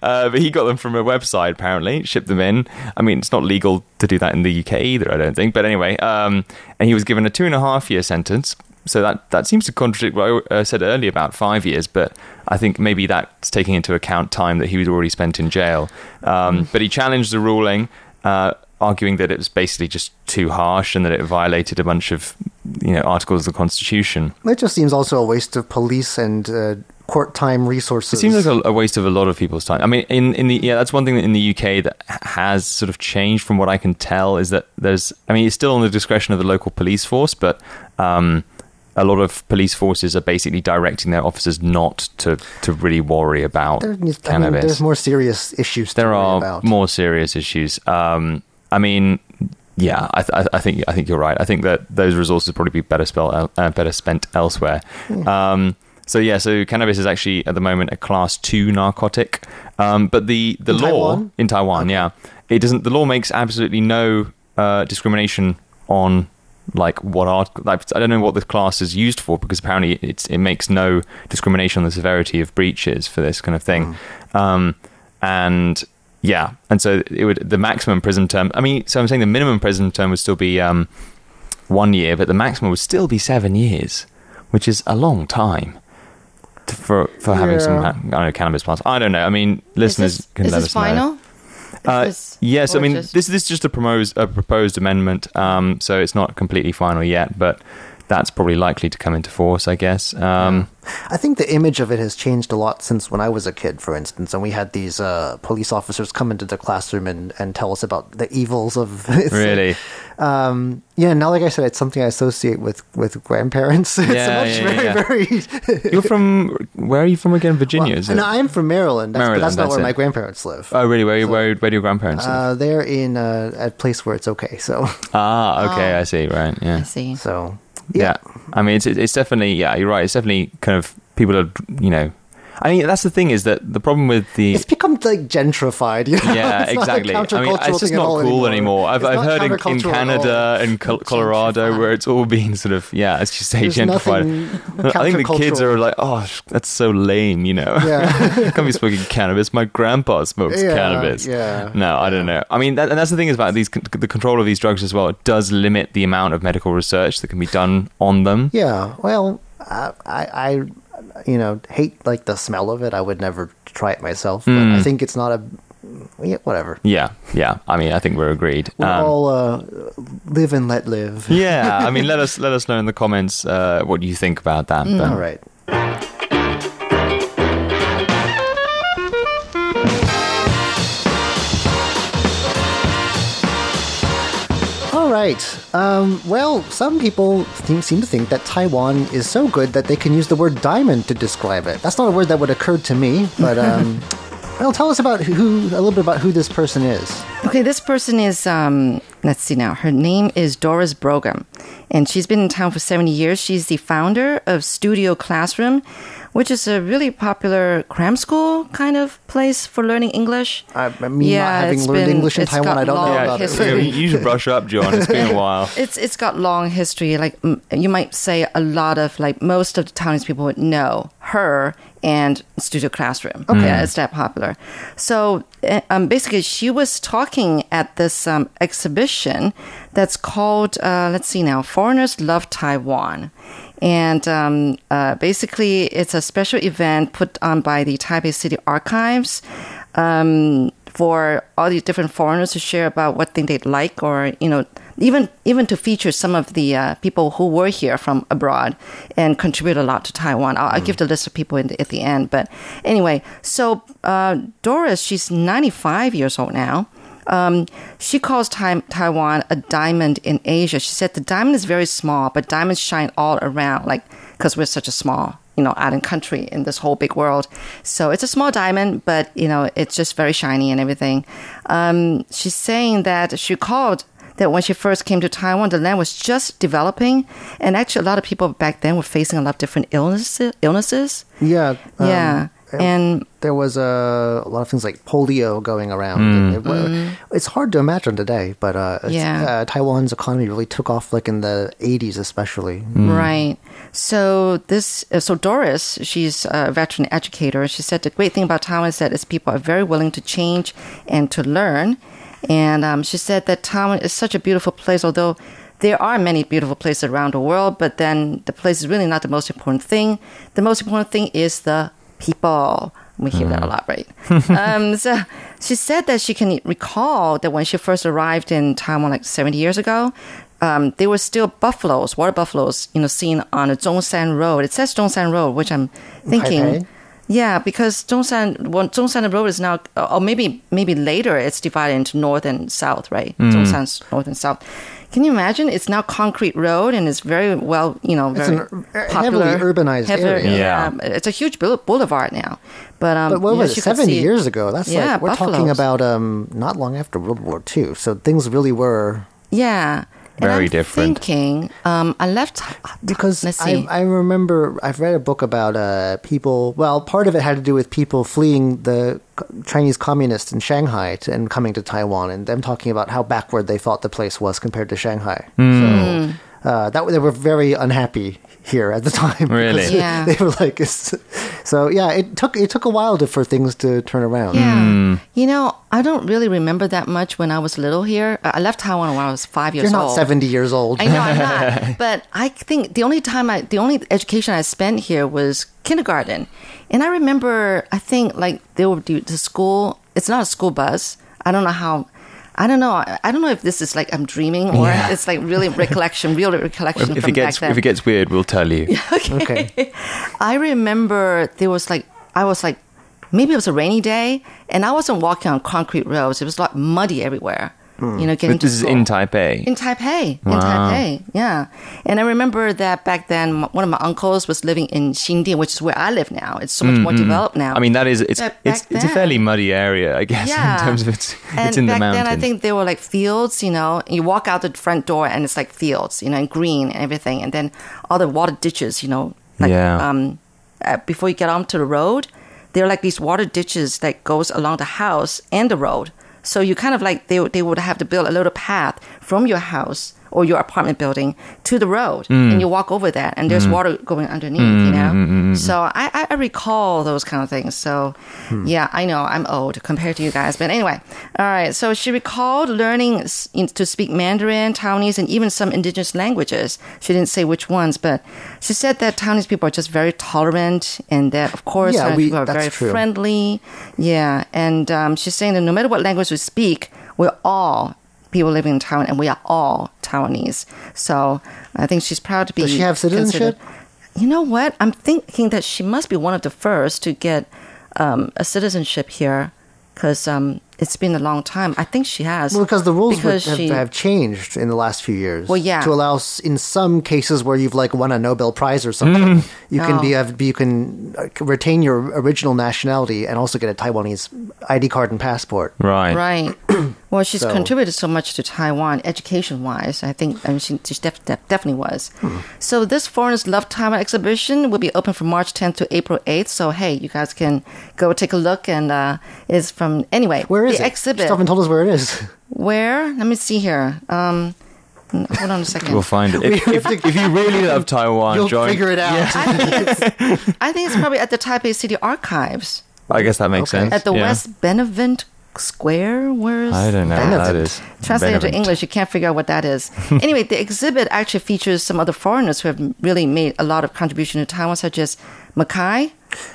Speaker 3: uh, but he got them from a website apparently, shipped them in. I mean, it's not legal to do that in the UK either, I don't think. But anyway, um, and he was given a two and a half year sentence. So that that seems to contradict what I uh, said earlier about five years, but I think maybe that's taking into account time that he was already spent in jail. Um, but he challenged the ruling, uh, arguing that it was basically just too harsh and that it violated a bunch of you know articles of the Constitution.
Speaker 2: It just seems also a waste of police and uh, court time resources.
Speaker 3: It seems like a, a waste of a lot of people's time. I mean, in, in the yeah, that's one thing that in the UK that has sort of changed from what I can tell is that there's. I mean, it's still on the discretion of the local police force, but um, a lot of police forces are basically directing their officers not to to really worry about
Speaker 2: there needs, I
Speaker 3: cannabis.
Speaker 2: mean, there's more serious issues. To
Speaker 3: there are
Speaker 2: about.
Speaker 3: more serious issues. Um, I mean, yeah, I, th- I think I think you're right. I think that those resources would probably be better spent uh, better spent elsewhere.
Speaker 2: Hmm.
Speaker 3: Um, so yeah, so cannabis is actually at the moment a class two narcotic, um, but the the
Speaker 2: In
Speaker 3: law
Speaker 2: Taiwan?
Speaker 3: in Taiwan, yeah, it doesn't. The law makes absolutely no uh, discrimination on like what art. Like, I don't know what the class is used for because apparently it's it makes no discrimination on the severity of breaches for this kind of thing,
Speaker 2: Hmm.
Speaker 3: um, and Yeah, and so it would the maximum prison term. I mean, so I'm saying the minimum prison term would still be um, one year, but the maximum would still be seven years, which is a long time to, for for having some I don't know cannabis plants. I don't know. I mean, listeners
Speaker 4: is this,
Speaker 3: can
Speaker 4: is
Speaker 3: let
Speaker 4: this
Speaker 3: us know. Uh, yes, I mean
Speaker 4: just-
Speaker 3: this this is just a proposed a proposed amendment, um, so it's not completely final yet, but that's probably likely to come into force, I guess. Um,
Speaker 2: I think the image of it has changed a lot since when I was a kid, for instance, and we had these uh, police officers come into the classroom and, and tell us about the evils of it's
Speaker 3: Really,
Speaker 2: um, yeah. Now, like I said, it's something I associate with with grandparents. it's
Speaker 3: Yeah,
Speaker 2: much
Speaker 3: yeah,
Speaker 2: very
Speaker 3: yeah.
Speaker 2: very.
Speaker 3: you're from where are you from again? Virginia, is it?
Speaker 2: no, I'm from Maryland. That's, but
Speaker 3: Maryland,
Speaker 2: that's not
Speaker 3: that's
Speaker 2: where
Speaker 3: it.
Speaker 2: my grandparents live.
Speaker 3: oh, really? Where, where, where do your grandparents live?
Speaker 2: Uh, they're in uh, a place where it's okay. So,
Speaker 3: Ah, okay,
Speaker 4: Oh.
Speaker 3: I see. Right, yeah,
Speaker 4: I see.
Speaker 2: so
Speaker 3: yeah. I mean, it's it's definitely yeah. You're right. It's definitely kind of people are you know. I mean, that's the thing is that the problem with the
Speaker 2: It's become like gentrified. You know?
Speaker 3: yeah,
Speaker 2: It's
Speaker 3: exactly. I mean, it's just not cool anymore. I've, I've
Speaker 2: not
Speaker 3: heard in, in. Canada and Col- Colorado where it's all being sort of yeah, as you say,
Speaker 2: There's
Speaker 3: gentrified. I think the kids are like, oh, that's so lame, you know.
Speaker 2: Yeah.
Speaker 3: Can't be smoking cannabis. My grandpa smokes
Speaker 2: Yeah,
Speaker 3: cannabis.
Speaker 2: yeah,
Speaker 3: No, I don't know. I mean, that, and that's the thing is about these the control of these drugs as well. It does limit the amount of medical research that can be done on them.
Speaker 2: Yeah, well, I, I, you know, hate like the smell of it. I would never try it myself, but
Speaker 3: Hmm.
Speaker 2: I think it's not a, yeah, whatever.
Speaker 3: Yeah, yeah. I mean, I think we're agreed.
Speaker 2: We'll
Speaker 3: Um,
Speaker 2: all uh, live and let live.
Speaker 3: yeah, I mean, let us let us know in the comments uh, what you think about that. but-
Speaker 2: All right. Right. Um, well, some people seem, seem to think that Taiwan is so good that they can use the word diamond to describe it. That's not a word that would occur to me, but um, well, tell us about who a little bit about who this person is.
Speaker 4: Okay, this person is, um, let's see now. Her name is Doris Brougham, and she's been in town for 70 years. She's the founder of Studio Classroom, which is a really popular cram school kind of place for learning English.
Speaker 2: I, I mean,
Speaker 4: Yeah,
Speaker 2: not having learned
Speaker 4: been-
Speaker 2: English in Taiwan,
Speaker 4: got
Speaker 2: I don't know
Speaker 4: long
Speaker 2: about
Speaker 4: history.
Speaker 2: It.
Speaker 3: you you should brush up, John. It's been a while.
Speaker 4: It's it's got long history. Like you might say, a lot of like most of the Taiwanese people would know her and Studio Classroom. Okay, yeah, it's that popular. So uh, um, basically, she was talking at this um, exhibition that's called uh, let's see now, Foreigners Love Taiwan. And um, uh, basically, it's a special event put on by the Taipei City Archives um, for all these different foreigners to share about what thing they'd like, or you know, even even to feature some of the uh, people who were here from abroad and contribute a lot to Taiwan. I'll, I'll give the list of people in the, at the end. But anyway, so uh, Doris, she's 95 years old now. Um, she calls Tai- Taiwan a diamond in Asia. She said the diamond is very small, but diamonds shine all around, like because we're such a small, you know, island country in this whole big world. So it's a small diamond, but you know, it's just very shiny and everything. Um, she's saying that she called that when she first came to Taiwan, the land was just developing, and actually a lot of people back then were facing a lot of different illnesses. illnesses.
Speaker 2: Yeah. um,
Speaker 4: yeah, and
Speaker 2: there was uh, a lot of things like polio going around. and it wa- It's hard to imagine today, but uh,
Speaker 4: Yeah.
Speaker 2: uh, Taiwan's economy really took off, like in the 80s, especially.
Speaker 4: Right. So this, uh, so Doris, she's a veteran educator. She said the great thing about Taiwan is that its people are very willing to change and to learn. And um, she said that Taiwan is such a beautiful place, although there are many beautiful places around the world, but then the place is really not the most important thing. The most important thing is the people. We hear that a lot, right? um, so she said that she can recall that when she first arrived in Taiwan, like 70 years ago, um, there were still buffaloes, water buffaloes, you know, seen on the Zhongshan Road. It says Zhongshan Road, which I'm thinking.
Speaker 2: Taipei?
Speaker 4: Yeah, because Zhongshan, well, Zhongshan Road is now, or maybe maybe later it's divided into north and south, right? Zhongshan's north and south. Can you imagine? It's now concrete road and it's very well, you know,
Speaker 2: It's an
Speaker 4: popular,
Speaker 2: heavily urbanized area.
Speaker 3: Yeah.
Speaker 4: It's a huge boulevard now. But um,
Speaker 2: But what
Speaker 4: yes,
Speaker 2: was it, 70 years ago? That's
Speaker 4: Yeah,
Speaker 2: like, we're talking about um, not long after World War II. So things really were.
Speaker 4: Yeah. And
Speaker 3: Very
Speaker 4: I'm
Speaker 3: different.
Speaker 4: Thinking, um, I left
Speaker 2: Because
Speaker 4: Let's
Speaker 2: I,
Speaker 4: see.
Speaker 2: I remember I've read a book about uh, people. Well, part of it had to do with people fleeing the Chinese communists in Shanghai to, and coming to Taiwan, and them talking about how backward they thought the place was compared to Shanghai.
Speaker 4: Hmm.
Speaker 2: So uh, that they were very unhappy here at the time.
Speaker 3: Really?
Speaker 4: Yeah.
Speaker 2: They were like, it's, so yeah, it took it took a while to, for things to turn around.
Speaker 4: Yeah. Hmm. You know, I don't really remember that much when I was little here. I I left Taiwan when I was five years old.
Speaker 2: You're not
Speaker 4: old.
Speaker 2: 70 years old.
Speaker 4: I know I'm not, but I think the only time I, the only education I spent here was kindergarten, and I remember I think like they would do the school. It's not a school bus. I don't know how. I don't know. I I don't know if this is like I'm dreaming or
Speaker 3: Yeah.
Speaker 4: it's like really recollection, real recollection
Speaker 3: If
Speaker 4: from
Speaker 3: it gets
Speaker 4: back then.
Speaker 3: if it gets weird, we'll tell you.
Speaker 2: okay.
Speaker 4: I remember there was like I was like maybe it was a rainy day and I wasn't walking on concrete roads. It was like muddy everywhere. You know, getting
Speaker 3: this is
Speaker 4: school.
Speaker 3: in Taipei.
Speaker 4: In Taipei, in Taipei, yeah. And I remember that back then, one of my uncles was living in Xindian, which is where I live now. It's so much more developed now.
Speaker 3: Mm, I mean, that is it's it's
Speaker 4: back
Speaker 3: it's a fairly muddy area, I guess,
Speaker 4: Yeah.
Speaker 3: in terms of it's
Speaker 4: and
Speaker 3: it's in
Speaker 4: back
Speaker 3: the mountains.
Speaker 4: then, I think there were like fields. You know, you walk out the front door and it's like fields, you know, and green and everything, and then all the water ditches. You know, like
Speaker 3: Yeah.
Speaker 4: um, uh, before you get onto the road, there are like these water ditches that goes along the house and the road. So you kind of like they they would have to build a little path from your house or your apartment building to the road,
Speaker 3: Mm.
Speaker 4: and you walk over that, and there's water going underneath. You know, so I, I recall those kind of things. So
Speaker 3: Hmm.
Speaker 4: yeah, I know I'm old compared to you guys, but anyway, all right. So she recalled learning to speak Mandarin, Taiwanese, and even some indigenous languages. She didn't say which ones, but she said that Taiwanese people are just very tolerant, and that of course
Speaker 2: Yeah,
Speaker 4: Taiwanese
Speaker 2: we-
Speaker 4: people are very
Speaker 2: true.
Speaker 4: friendly. Yeah, and um, she's saying that no matter what language we speak, we're all people living in Taiwan, and we are all Taiwanese. So I think she's proud to be.
Speaker 2: Does she have citizenship?
Speaker 4: You know what? I'm thinking that she must be one of the first to get um, a citizenship here, because um, it's been a long time. I think she has.
Speaker 2: Well, because the rules would
Speaker 4: Because
Speaker 2: have,
Speaker 4: she-
Speaker 2: have changed in the last few years.
Speaker 4: Well, yeah.
Speaker 2: To allow, in some cases where you've like won a Nobel Prize or something, you can be
Speaker 4: Oh.
Speaker 2: have, you can uh, retain your original nationality and also get a Taiwanese ID card and passport.
Speaker 3: right.
Speaker 4: Right. well, she's
Speaker 2: So-
Speaker 4: contributed so much to Taiwan, education wise. I think I mean, she, she def- def- definitely was.
Speaker 2: Hmm.
Speaker 4: So, this Foreigners Love Taiwan exhibition will be open from March 10th to April 8th. So, hey, you guys can go take a look. And uh, it's from, anyway,
Speaker 2: Where is
Speaker 4: the
Speaker 2: it?
Speaker 4: exhibit.
Speaker 2: She haven't told us where it is.
Speaker 4: Where? Let me see here. Um, hold on a second.
Speaker 3: We'll find it. If, if, if you really love Taiwan,
Speaker 2: You'll
Speaker 3: join.
Speaker 2: figure it out.
Speaker 4: I think it's I think it's probably at the Taipei City Archives
Speaker 3: I guess that makes
Speaker 2: Okay.
Speaker 3: sense.
Speaker 4: at the
Speaker 3: yeah.
Speaker 4: West Benevent Square. Where's
Speaker 3: I don't know that
Speaker 2: Benevent.
Speaker 3: is.
Speaker 4: Translated to English, you can't figure out what that is. anyway, the exhibit actually features some other foreigners who have really made a lot of contribution to Taiwan, such as Mackay.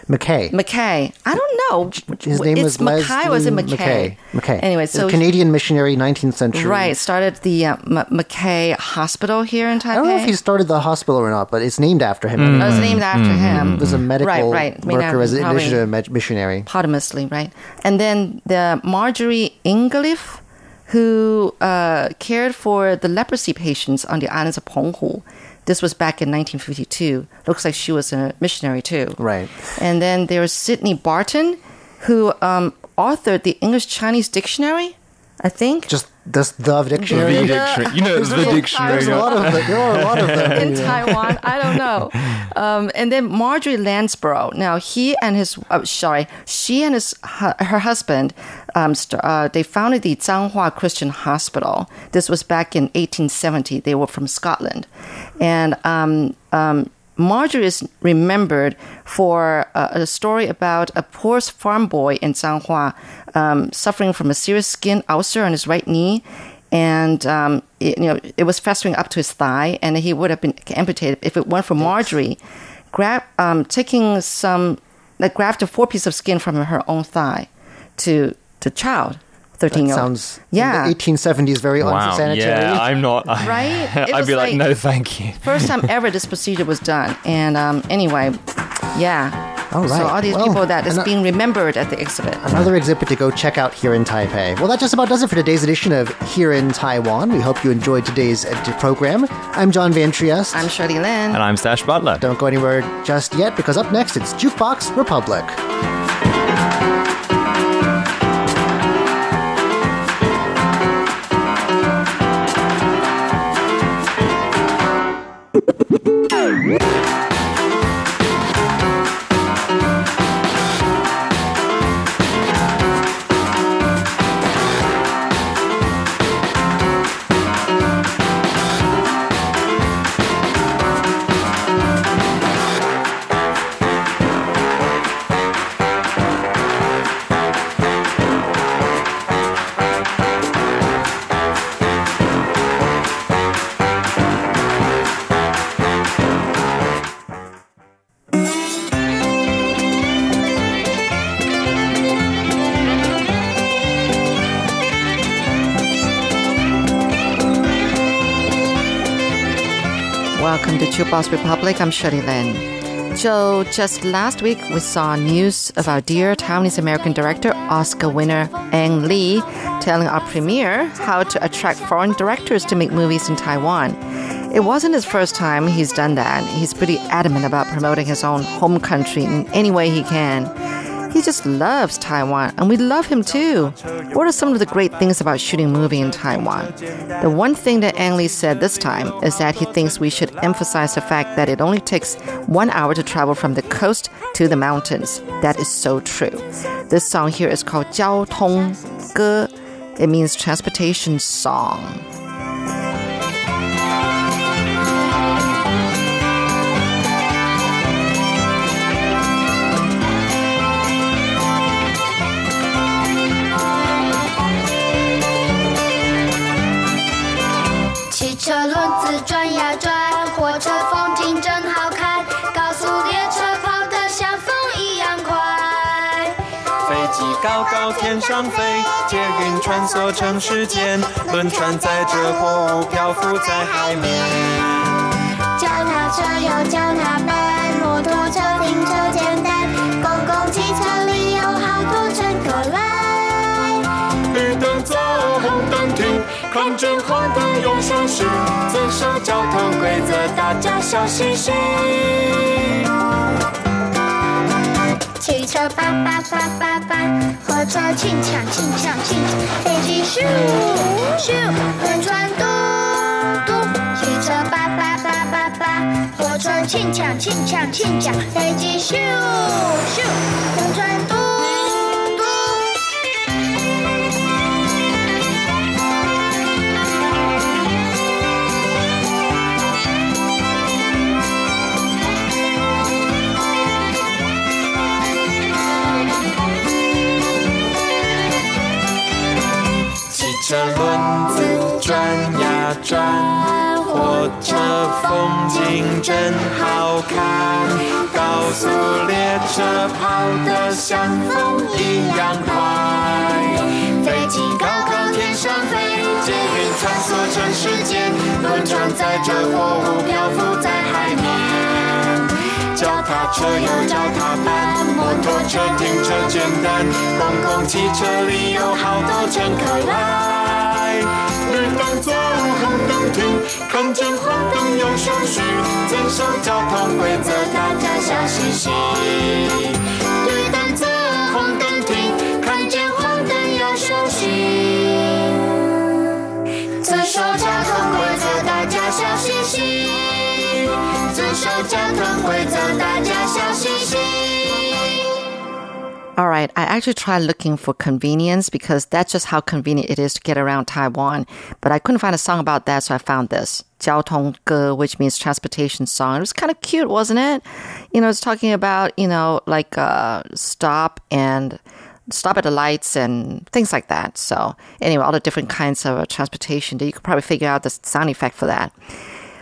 Speaker 2: McKay.
Speaker 4: McKay. I don't know.
Speaker 2: His name
Speaker 4: it's
Speaker 2: was
Speaker 4: Mackay or is it
Speaker 2: McKay?
Speaker 4: Mackay?
Speaker 2: McKay.
Speaker 4: Anyway,
Speaker 2: A
Speaker 4: so
Speaker 2: Canadian missionary, 19th century.
Speaker 4: right started the uh, M- Mackay Hospital here in Taipei.
Speaker 2: I don't know if he started the hospital or not, but it's named after him.
Speaker 4: Oh,
Speaker 2: anyway.
Speaker 4: it's named after him.
Speaker 2: He was a medical
Speaker 4: Right, right. I mean,
Speaker 2: worker, as an
Speaker 4: probably-
Speaker 2: initiative missionary.
Speaker 4: posthumously, right? And then the Marjorie Ingeleiv, who uh, cared for the leprosy patients on the islands of Penghu. This was back in 1952. Looks like she was a missionary too.
Speaker 2: Right.
Speaker 4: And then there's was Sidney Barton, who um, authored the English Chinese dictionary, I think.
Speaker 2: Just the, the dictionary.
Speaker 3: The dictionary. You know, it's the
Speaker 2: There's
Speaker 3: dictionary.
Speaker 2: a lot of them. There are a lot of them.
Speaker 4: in Taiwan. I don't know. Um, and then Marjorie Landsborough. Now he and his uh, sorry, she and his her husband, um, st- uh, they founded the Zhanghua Christian Hospital. This was back in 1870. They were from Scotland, and um, um, Marjorie is remembered for uh, a story about a poor farm boy in Zhanghua um, suffering from a serious skin ulcer on his right knee. And um, it, you know it was festering up to his thigh, and he would have been amputated if it weren't for Marjorie, grab um, taking some like grafted four pieces of skin from her own thigh to the child, thirteen year old.
Speaker 2: sounds
Speaker 4: yeah.
Speaker 2: in the 1870s very
Speaker 3: Wow.
Speaker 2: unsanitary.
Speaker 3: Yeah, I'm not.
Speaker 4: Right? It
Speaker 3: I'd be like,
Speaker 4: like-
Speaker 3: no, thank you.
Speaker 4: First time ever this procedure was done, and um, anyway, yeah.
Speaker 2: All
Speaker 4: So all these
Speaker 2: Well,
Speaker 4: people that is
Speaker 2: ano-
Speaker 4: being remembered at the exhibit.
Speaker 2: Another exhibit to go check out here in Taipei. Well, that just about does it for today's edition of Here in Taiwan. We hope you enjoyed today's uh, program. I'm John Van Trieste.
Speaker 4: I'm Shirley Lin.
Speaker 3: And I'm Stash Butler.
Speaker 2: Don't go anywhere just yet because up next it's Jukebox Republic.
Speaker 4: Ha ha ha ha! To Jukebox Republic. I'm Shirley Lin. So, just last week, we saw news of our dear Taiwanese American director, Oscar winner Ang Lee, telling our premiere how to attract foreign directors to make movies in Taiwan. It wasn't his first time he's done that. He's pretty adamant about promoting his own home country in any way he can. He just loves Taiwan, and we love him too. What are some of the great things about shooting a movie in Taiwan? The one thing that Ang Lee said this time is that he thinks we should emphasize the fact that it only takes one hour to travel from the coast to the mountains. That is so true. This song here is called Jiao Tong Ge. It means transportation song.
Speaker 5: 穿梭城市间，轮船载着货物漂浮在海面。
Speaker 6: 脚踏车有脚踏板，摩托车停车简单，公共汽车里有好多乘客来。
Speaker 5: 绿灯走，红灯停，看见黄灯用手势，遵守交通规则，大家笑嘻嘻。
Speaker 6: 汽车叭叭叭叭叭，火车轻抢轻抢轻，飞机咻咻，轮船嘟嘟。汽车叭叭叭叭叭，火车轻抢轻抢轻抢，飞机咻咻，轮船
Speaker 5: 转，火车风景真好看，高速列车跑得像风一样快。飞机高高天上飞，捷运穿梭城市间，轮船载着货物漂浮在海面。脚踏车有脚踏板，摩托车停车简单，公共汽车里有好多乘客来。绿灯左，红灯停，看见黄灯要手续，遵守交通规则，大家笑嘻嘻。绿灯左，红灯停，看见黄灯要手心，遵守交通规则，大家笑嘻嘻。遵守交通规则，大家笑嘻嘻。
Speaker 4: All right, I actually tried looking for convenience because that's just how convenient it is to get around Taiwan. But I couldn't find a song about that, so I found this. 交通歌, which means transportation song. It was kind of cute, wasn't it? You know, it's talking about, you know, like uh, stop and stop at the lights and things like that. So, anyway, all the different kinds of uh, transportation that you could probably figure out the sound effect for that.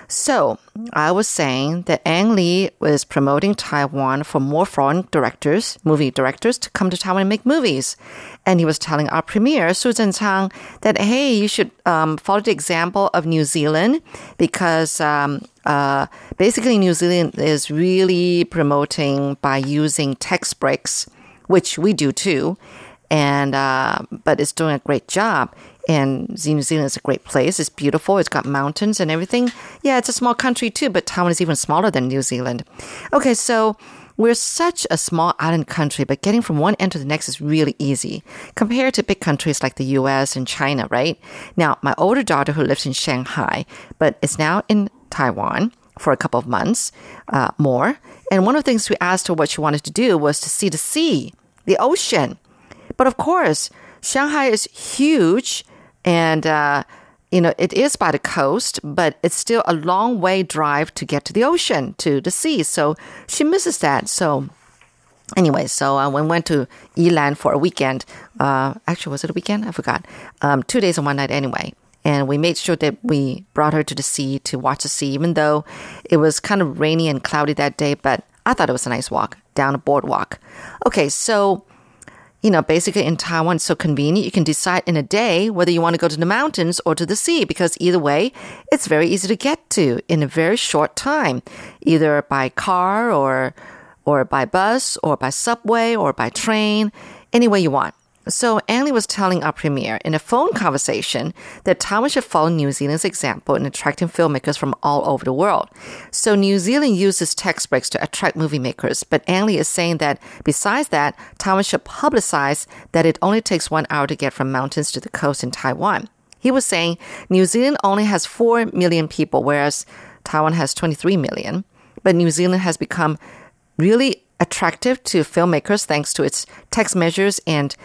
Speaker 4: So, I was saying that Ang Lee was promoting Taiwan for more foreign directors, movie directors, to come to Taiwan and make movies. And he was telling our premier, Su Zhenchang, that, hey, you should um, follow the example of New Zealand because um, uh, basically New Zealand is really promoting by using tax breaks, which we do too. And, uh, but it's doing a great job and New Zealand is a great place. It's beautiful. It's got mountains and everything. Yeah, it's a small country too, but Taiwan is even smaller than New Zealand. Okay, so we're such a small island country, but getting from one end to the next is really easy compared to big countries like the US and China, right? Now, my older daughter who lives in Shanghai, but is now in Taiwan for a couple of months uh, more. And one of the things we asked her what she wanted to do was to see the sea, the ocean. But of course, Shanghai is huge and, uh, you know, it is by the coast, but it's still a long way drive to get to the ocean, to the sea. So she misses that. So anyway, so uh, we went to Yilan for a weekend. Uh, actually, was it a weekend? I forgot. Um, two days and one night anyway. And we made sure that we brought her to the sea to watch the sea, even though it was kind of rainy and cloudy that day. But I thought it was a nice walk down a boardwalk. Okay, so you know, basically in Taiwan, it's so convenient. You can decide in a day whether you want to go to the mountains or to the sea because either way, it's very easy to get to in a very short time, either by car or or by bus or by subway or by train, any way you want. So Ang Lee was telling our premier in a phone conversation that Taiwan should follow New Zealand's example in attracting filmmakers from all over the world. So New Zealand uses tax breaks to attract movie makers, but Ang Lee is saying that besides that, Taiwan should publicize that it only takes one hour to get from mountains to the coast in Taiwan. He was saying New Zealand only has 4 million people, whereas Taiwan has 23 million. But New Zealand has become really attractive to filmmakers thanks to its tax measures and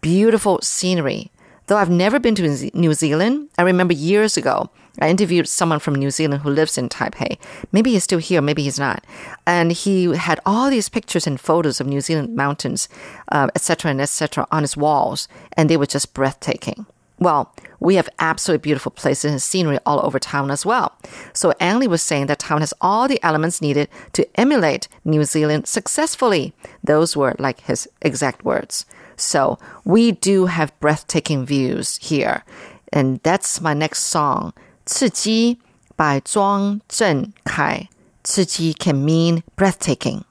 Speaker 4: beautiful scenery. Though I've never been to New Zealand, I remember years ago, I interviewed someone from New Zealand who lives in Taipei. Maybe he's still here, maybe he's not. And he had all these pictures and photos of New Zealand mountains, etc., uh, and etc., on his walls, and they were just breathtaking. Well, we have absolutely beautiful places and scenery all over town as well. So Ang Lee was saying that town has all the elements needed to emulate New Zealand successfully. Those were like his exact words. So we do have breathtaking views here. And that's my next song, 刺激 by Zhuang Zhenkai. 刺激 can mean breathtaking.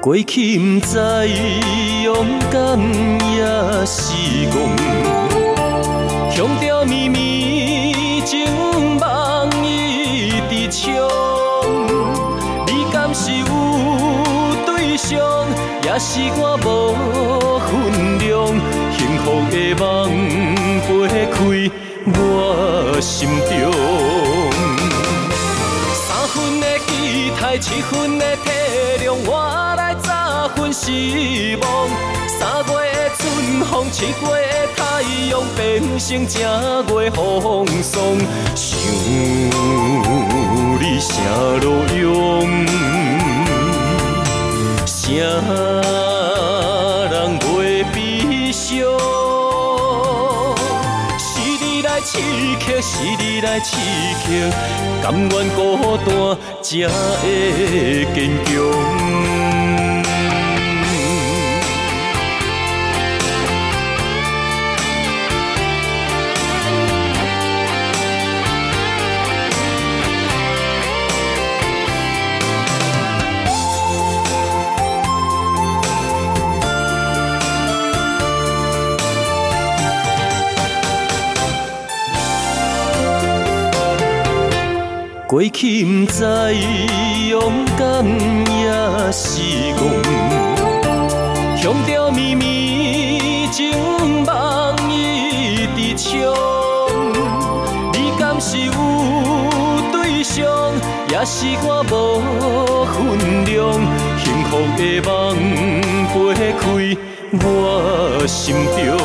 Speaker 7: 过去不知勇敢也是戆，向着秘密情梦一直冲。你敢是有对象，也是我无分量？幸福的梦飞开我心中，期待，七分的体谅，我。分失望，三月的春风，七月的太阳，变成正月风霜。想你啥路用？啥人袂悲伤？来刺激，是你来刺激，甘愿孤单才会坚强。过去不知勇敢也是戆，向着秘密情梦一直冲。你敢是有对象，也是我无分量？幸福的梦飞开我心中，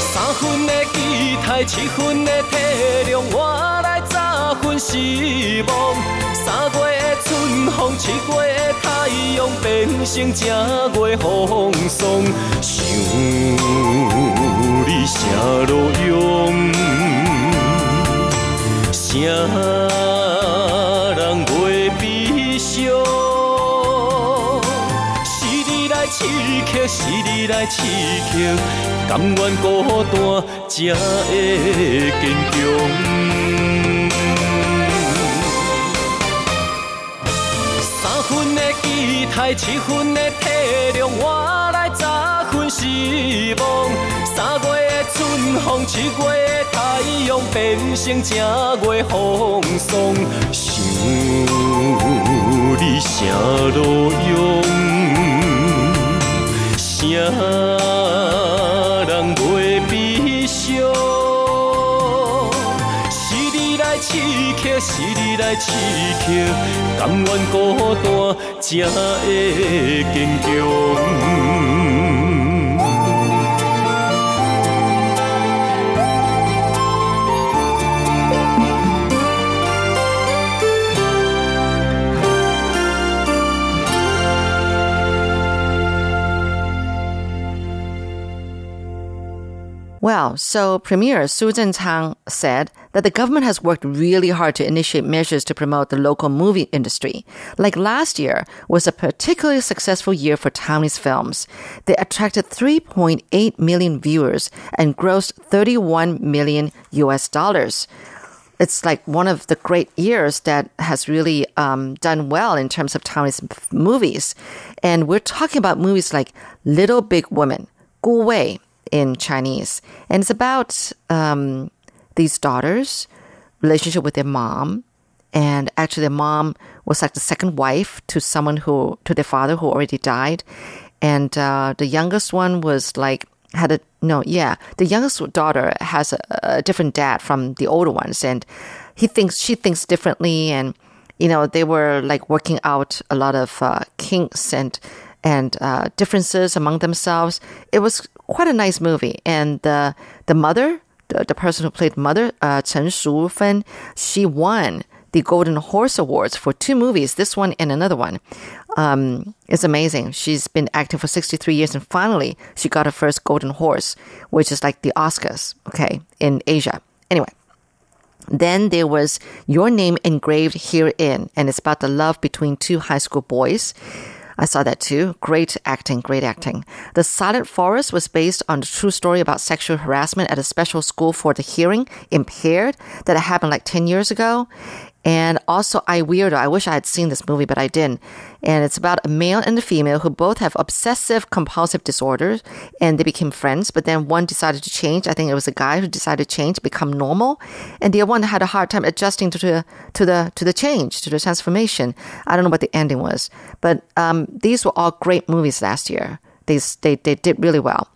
Speaker 7: 三分的期待，七分的体谅，我。失望，三月的春风，七月的太阳，变成正月风霜。想你啥路用？啥人袂悲伤？是你来刺激，是你来刺激，甘愿孤单才会坚强。太七分的体谅，我来十分失望。三月的春风，七月的太阳，变成正月风霜。想你啥路用？啥人袂悲伤？是你来刺激，是你来刺激，甘愿孤单才会坚强。
Speaker 4: Well, so Premier Su Zhenchang said that the government has worked really hard to initiate measures to promote the local movie industry. Like last year was a particularly successful year for Taiwanese films. They attracted 3.8 million viewers and grossed 31 million US dollars. It's like one of the great years that has really um, done well in terms of Taiwanese movies. And we're talking about movies like Little Big Woman, Gu Wei, in Chinese. And it's about um, these daughters' relationship with their mom. And actually, their mom was like the second wife to someone who, to their father who already died. And uh, the youngest one was like, had a, no, yeah, the youngest daughter has a, a different dad from the older ones. And he thinks, she thinks differently. And, you know, they were like working out a lot of uh, kinks and and uh, differences among themselves. It was quite a nice movie. And the the mother, the, the person who played mother, uh, Chen Shufen, she won the Golden Horse Awards for two movies, this one and another one. Um, it's amazing. She's been acting for 63 years, and finally, she got her first Golden Horse, which is like the Oscars, okay, in Asia. Anyway. Then there was Your Name Engraved Herein, and it's about the love between two high school boys. I saw that too. Great acting, great acting. The Silent Forest was based on the true story about sexual harassment at a special school for the hearing impaired that happened like 10 years ago. And also, I Weirdo. I wish I had seen this movie, but I didn't. And it's about a male and a female who both have obsessive compulsive disorders and they became friends. But then one decided to change. I think it was a guy who decided to change, become normal. And the other one had a hard time adjusting to the, to the, to the change, to the transformation. I don't know what the ending was. But um, these were all great movies last year. They, they, they did really well.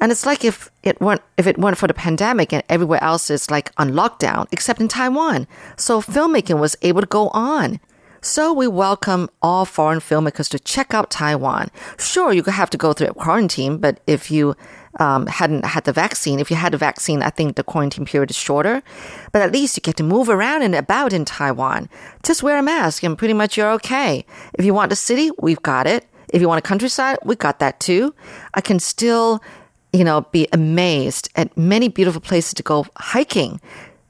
Speaker 4: And it's like if it weren't if it weren't for the pandemic and everywhere else is like on lockdown, except in Taiwan. So filmmaking was able to go on. So we welcome all foreign filmmakers to check out Taiwan. Sure, you could have to go through a quarantine, but if you um, hadn't had the vaccine, if you had the vaccine, I think the quarantine period is shorter. But at least you get to move around and about in Taiwan. Just wear a mask and pretty much you're okay. If you want the city, we've got it. If you want a countryside, we got that too. I can still you know, be amazed at many beautiful places to go hiking,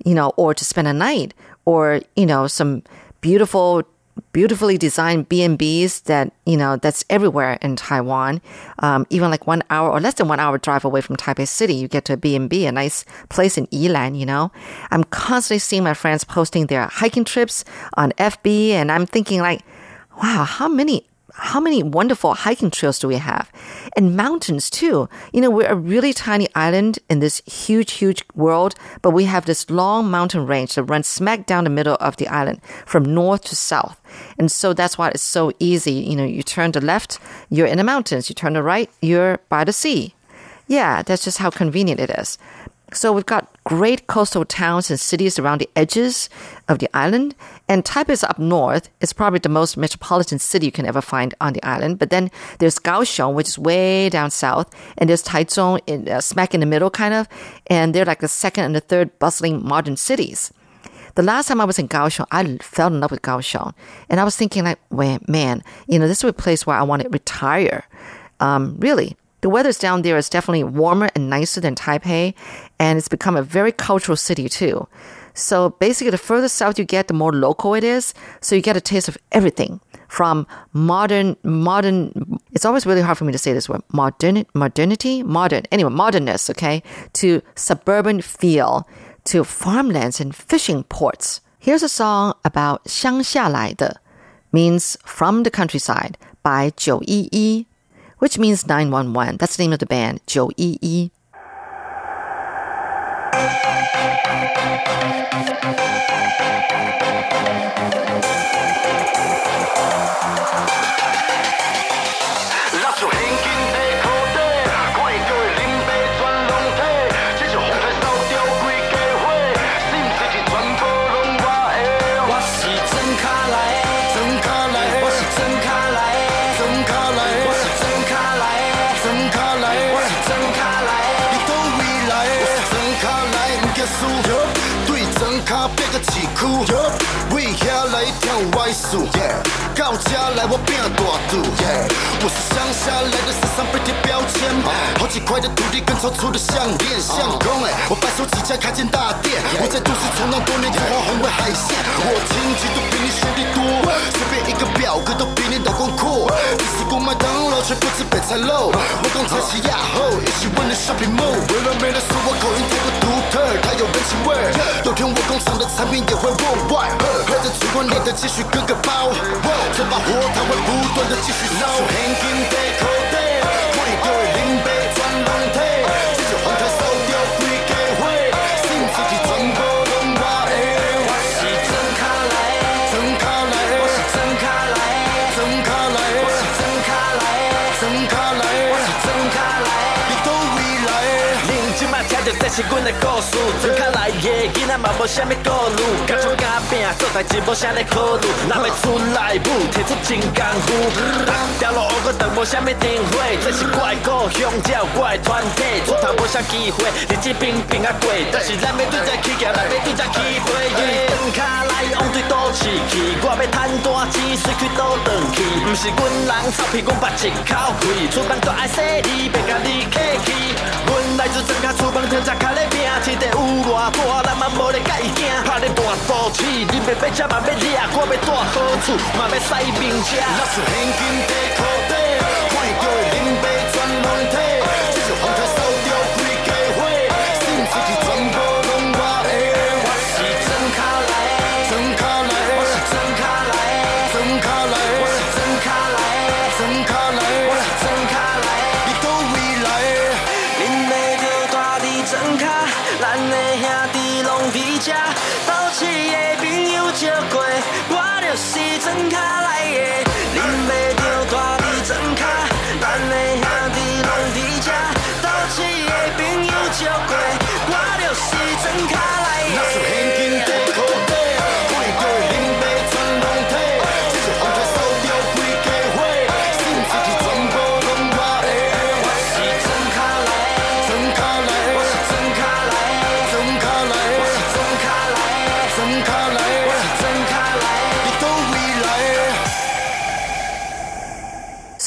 Speaker 4: you know, or to spend a night, or you know, some beautiful, beautifully designed B and B's that you know that's everywhere in Taiwan. Um, even like one hour or less than one hour drive away from Taipei City, you get to a B and B, a nice place in Yilan. You know, I'm constantly seeing my friends posting their hiking trips on FB, and I'm thinking like, wow, how many how many wonderful hiking trails do we have? And mountains too. You know, we're a really tiny island in this huge, huge world, but we have this long mountain range that runs smack down the middle of the island from north to south. And so that's why it's so easy. You know, you turn to left, you're in the mountains. You turn to right, you're by the sea. Yeah, that's just how convenient it is. So we've got great coastal towns and cities around the edges of the island. And Taipei is up north. It's probably the most metropolitan city you can ever find on the island. But then there's Kaohsiung, which is way down south. And there's Taichung, in, uh, smack in the middle, kind of. And they're like the second and the third bustling modern cities. The last time I was in Kaohsiung, I fell in love with Kaohsiung. And I was thinking like, man, you know, this is a place where I want to retire. Um, really. The weather's down there is definitely warmer and nicer than Taipei, and it's become a very cultural city too. So basically, the further south you get, the more local it is. So you get a taste of everything from modern, modern. It's always really hard for me to say this word. Modern, modernity, modern. Anyway, modernness. Okay, to suburban feel, to farmlands and fishing ports. Here's a song about 乡下来的, means from the countryside by 911 Which means 911. That's the name of the band, 911.
Speaker 8: 拿
Speaker 9: 为遐来跳歪数， 到家来我变大度，我是乡下来的，身上被贴标签，好几块的土地跟超粗的项链，相公哎，我白手起家开间大店，我在都市闯荡多年，才华红为海鲜，我亲戚都比你兄弟多，随便一个表哥都比你老公阔，你吃过麦当劳却不吃北菜肉，我讲菜西亚后，一起问的 shopping mall，为了美的是我口音太过独特，它有人情味儿，有天我工厂的产品也会 worldwide，带着烛光里的继续割个包，这把火它会不断的继续烧。是
Speaker 10: 阮的故事，装卡来的囡仔嘛无啥物顾虑，甲出甲拼做代志无啥咧考虑，若要出来舞，提出真功夫，逐条路乌个长无啥物灯火，这是我的故乡，才有我的团体，出头无啥机会，日子平平啊过，但是咱要对在起行，咱要对在起飞，装卡来往对倒市去，我要趁大钱，随去倒转去，毋是阮人臭屁，阮捌一口气，出门都爱洗你，别甲你客气。阮来自庄脚厝房，天才卡咧拼，天地有偌大，咱嘛无咧甲伊惊。拍咧大都市，你要买车嘛要掠，我要住好厝，嘛要驶名车。
Speaker 9: 拿出现金在裤底，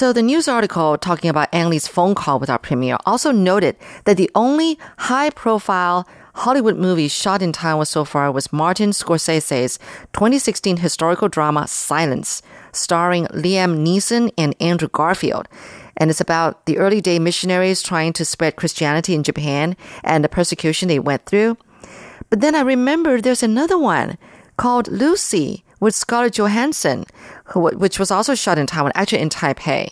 Speaker 4: So the news article talking about Ang Lee's phone call with our premier also noted that the only high-profile Hollywood movie shot in Taiwan so far was Martin Scorsese's 2016 historical drama Silence, starring Liam Neeson and Andrew Garfield. And it's about the early day missionaries trying to spread Christianity in Japan and the persecution they went through. But then I remembered there's another one called Lucy with Scarlett Johansson, who, which was also shot in Taiwan, actually in Taipei.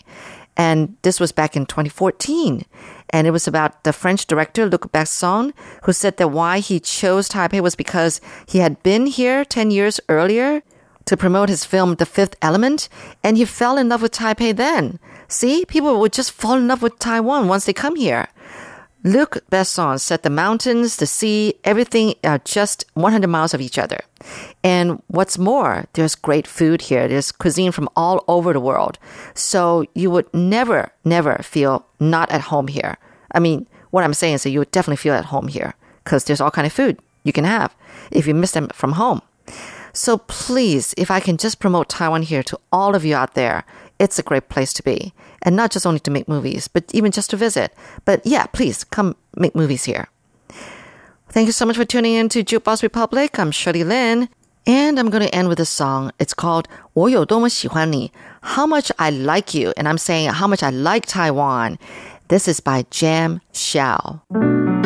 Speaker 4: And this was back in 2014. And it was about the French director Luc Besson, who said that why he chose Taipei was because he had been here 10 years earlier to promote his film The Fifth Element, and he fell in love with Taipei then. See, people would just fall in love with Taiwan once they come here. Luc Besson said the mountains, the sea, everything are just 100 miles of each other. And what's more, there's great food here. There's cuisine from all over the world. So you would never, never feel not at home here. I mean, what I'm saying is that you would definitely feel at home here because there's all kind of food you can have if you miss them from home. So please, if I can just promote Taiwan here to all of you out there, it's a great place to be And not just only to make movies, but even just to visit. But yeah, please come make movies here. Thank you so much for tuning in to Jukebox Republic. I'm Shirley Lin. And I'm going to end with a song. It's called 我有多么喜欢你, How Much I Like You. And I'm saying how much I like Taiwan. This is by Jam Xiao.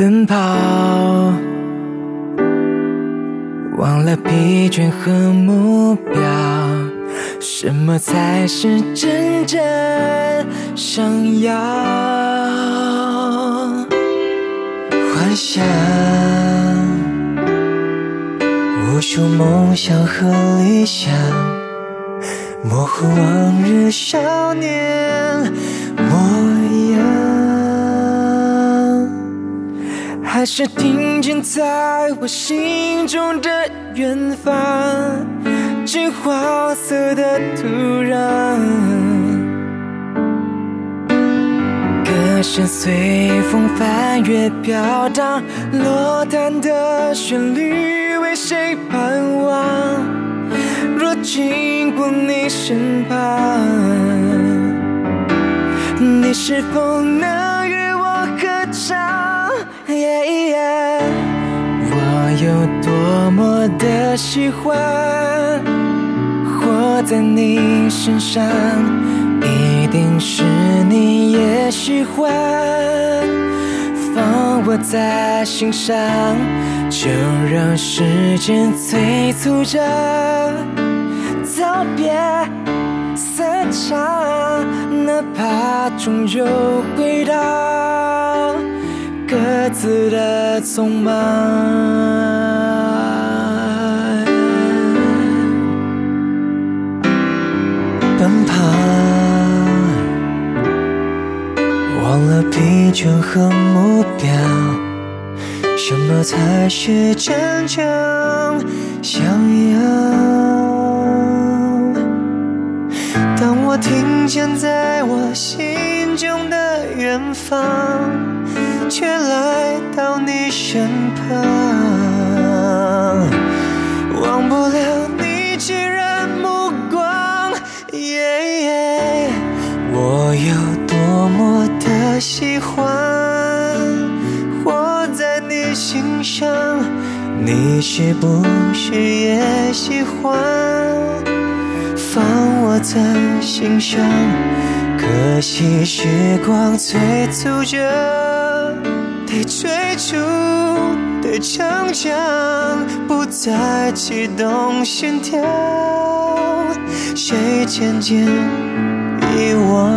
Speaker 7: 奔跑，忘了疲倦和目标，什么才是真正想要？幻想，无数梦想和理想，模糊往日少年模样。
Speaker 11: 还是听见在我心中的远方，金黄色的土壤。歌声随风翻越飘荡，落单的旋律为谁盼望？若经过你身旁，你是否能与我合唱？我有多么的喜欢活在你身上，一定是你也喜欢放我在心上，就让时间催促着道别散场，哪怕终究回到各自的匆忙。奔跑，忘了疲倦和目标，什么才是真正想要？当我听见在我心中的远方，却来到你身旁，忘不了你炙热目光。耶我有多么的喜欢活在你心上，你是不是也喜欢？放我在心上，可惜时光催促着，得追逐的成长，不再启动心跳，谁渐渐遗忘？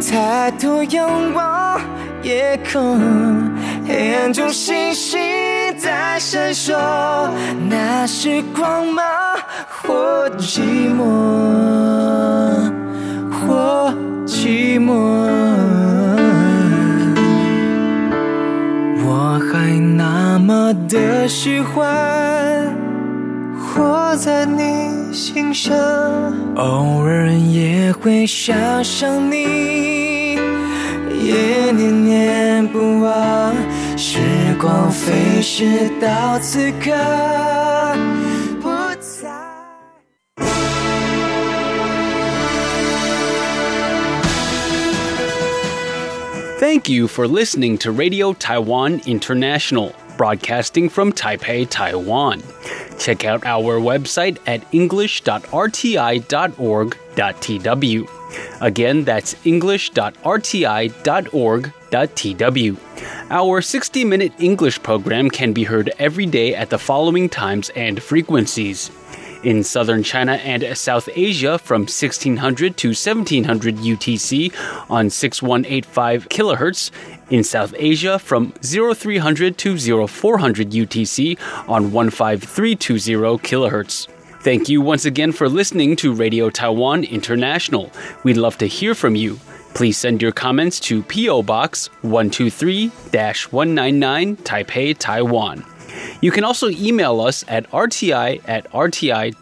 Speaker 11: 抬头仰望夜空，黑暗中星星在闪烁，那是光芒？或寂寞？或寂寞？我还那么的喜欢活在你心上，偶尔也会想想你，也念念不忘。时光飞逝到此刻，
Speaker 12: Thank you for listening to Radio Taiwan International, broadcasting from Taipei, Taiwan. Check out our website at english.rti.org.tw. Again, that's english.rti.org.tw. Our 60 minute English program can be heard every day at the following times and frequencies. In southern China and South Asia from 1600 to 1700 UTC on 6185 kHz. In South Asia from 0300 to 0400 UTC on 15320 kHz. Thank you once again for listening to Radio Taiwan International. We'd love to hear from you. Please send your comments to P.O. Box 123 199 Taipei, Taiwan. You can also email us at rti at rti.org.tw.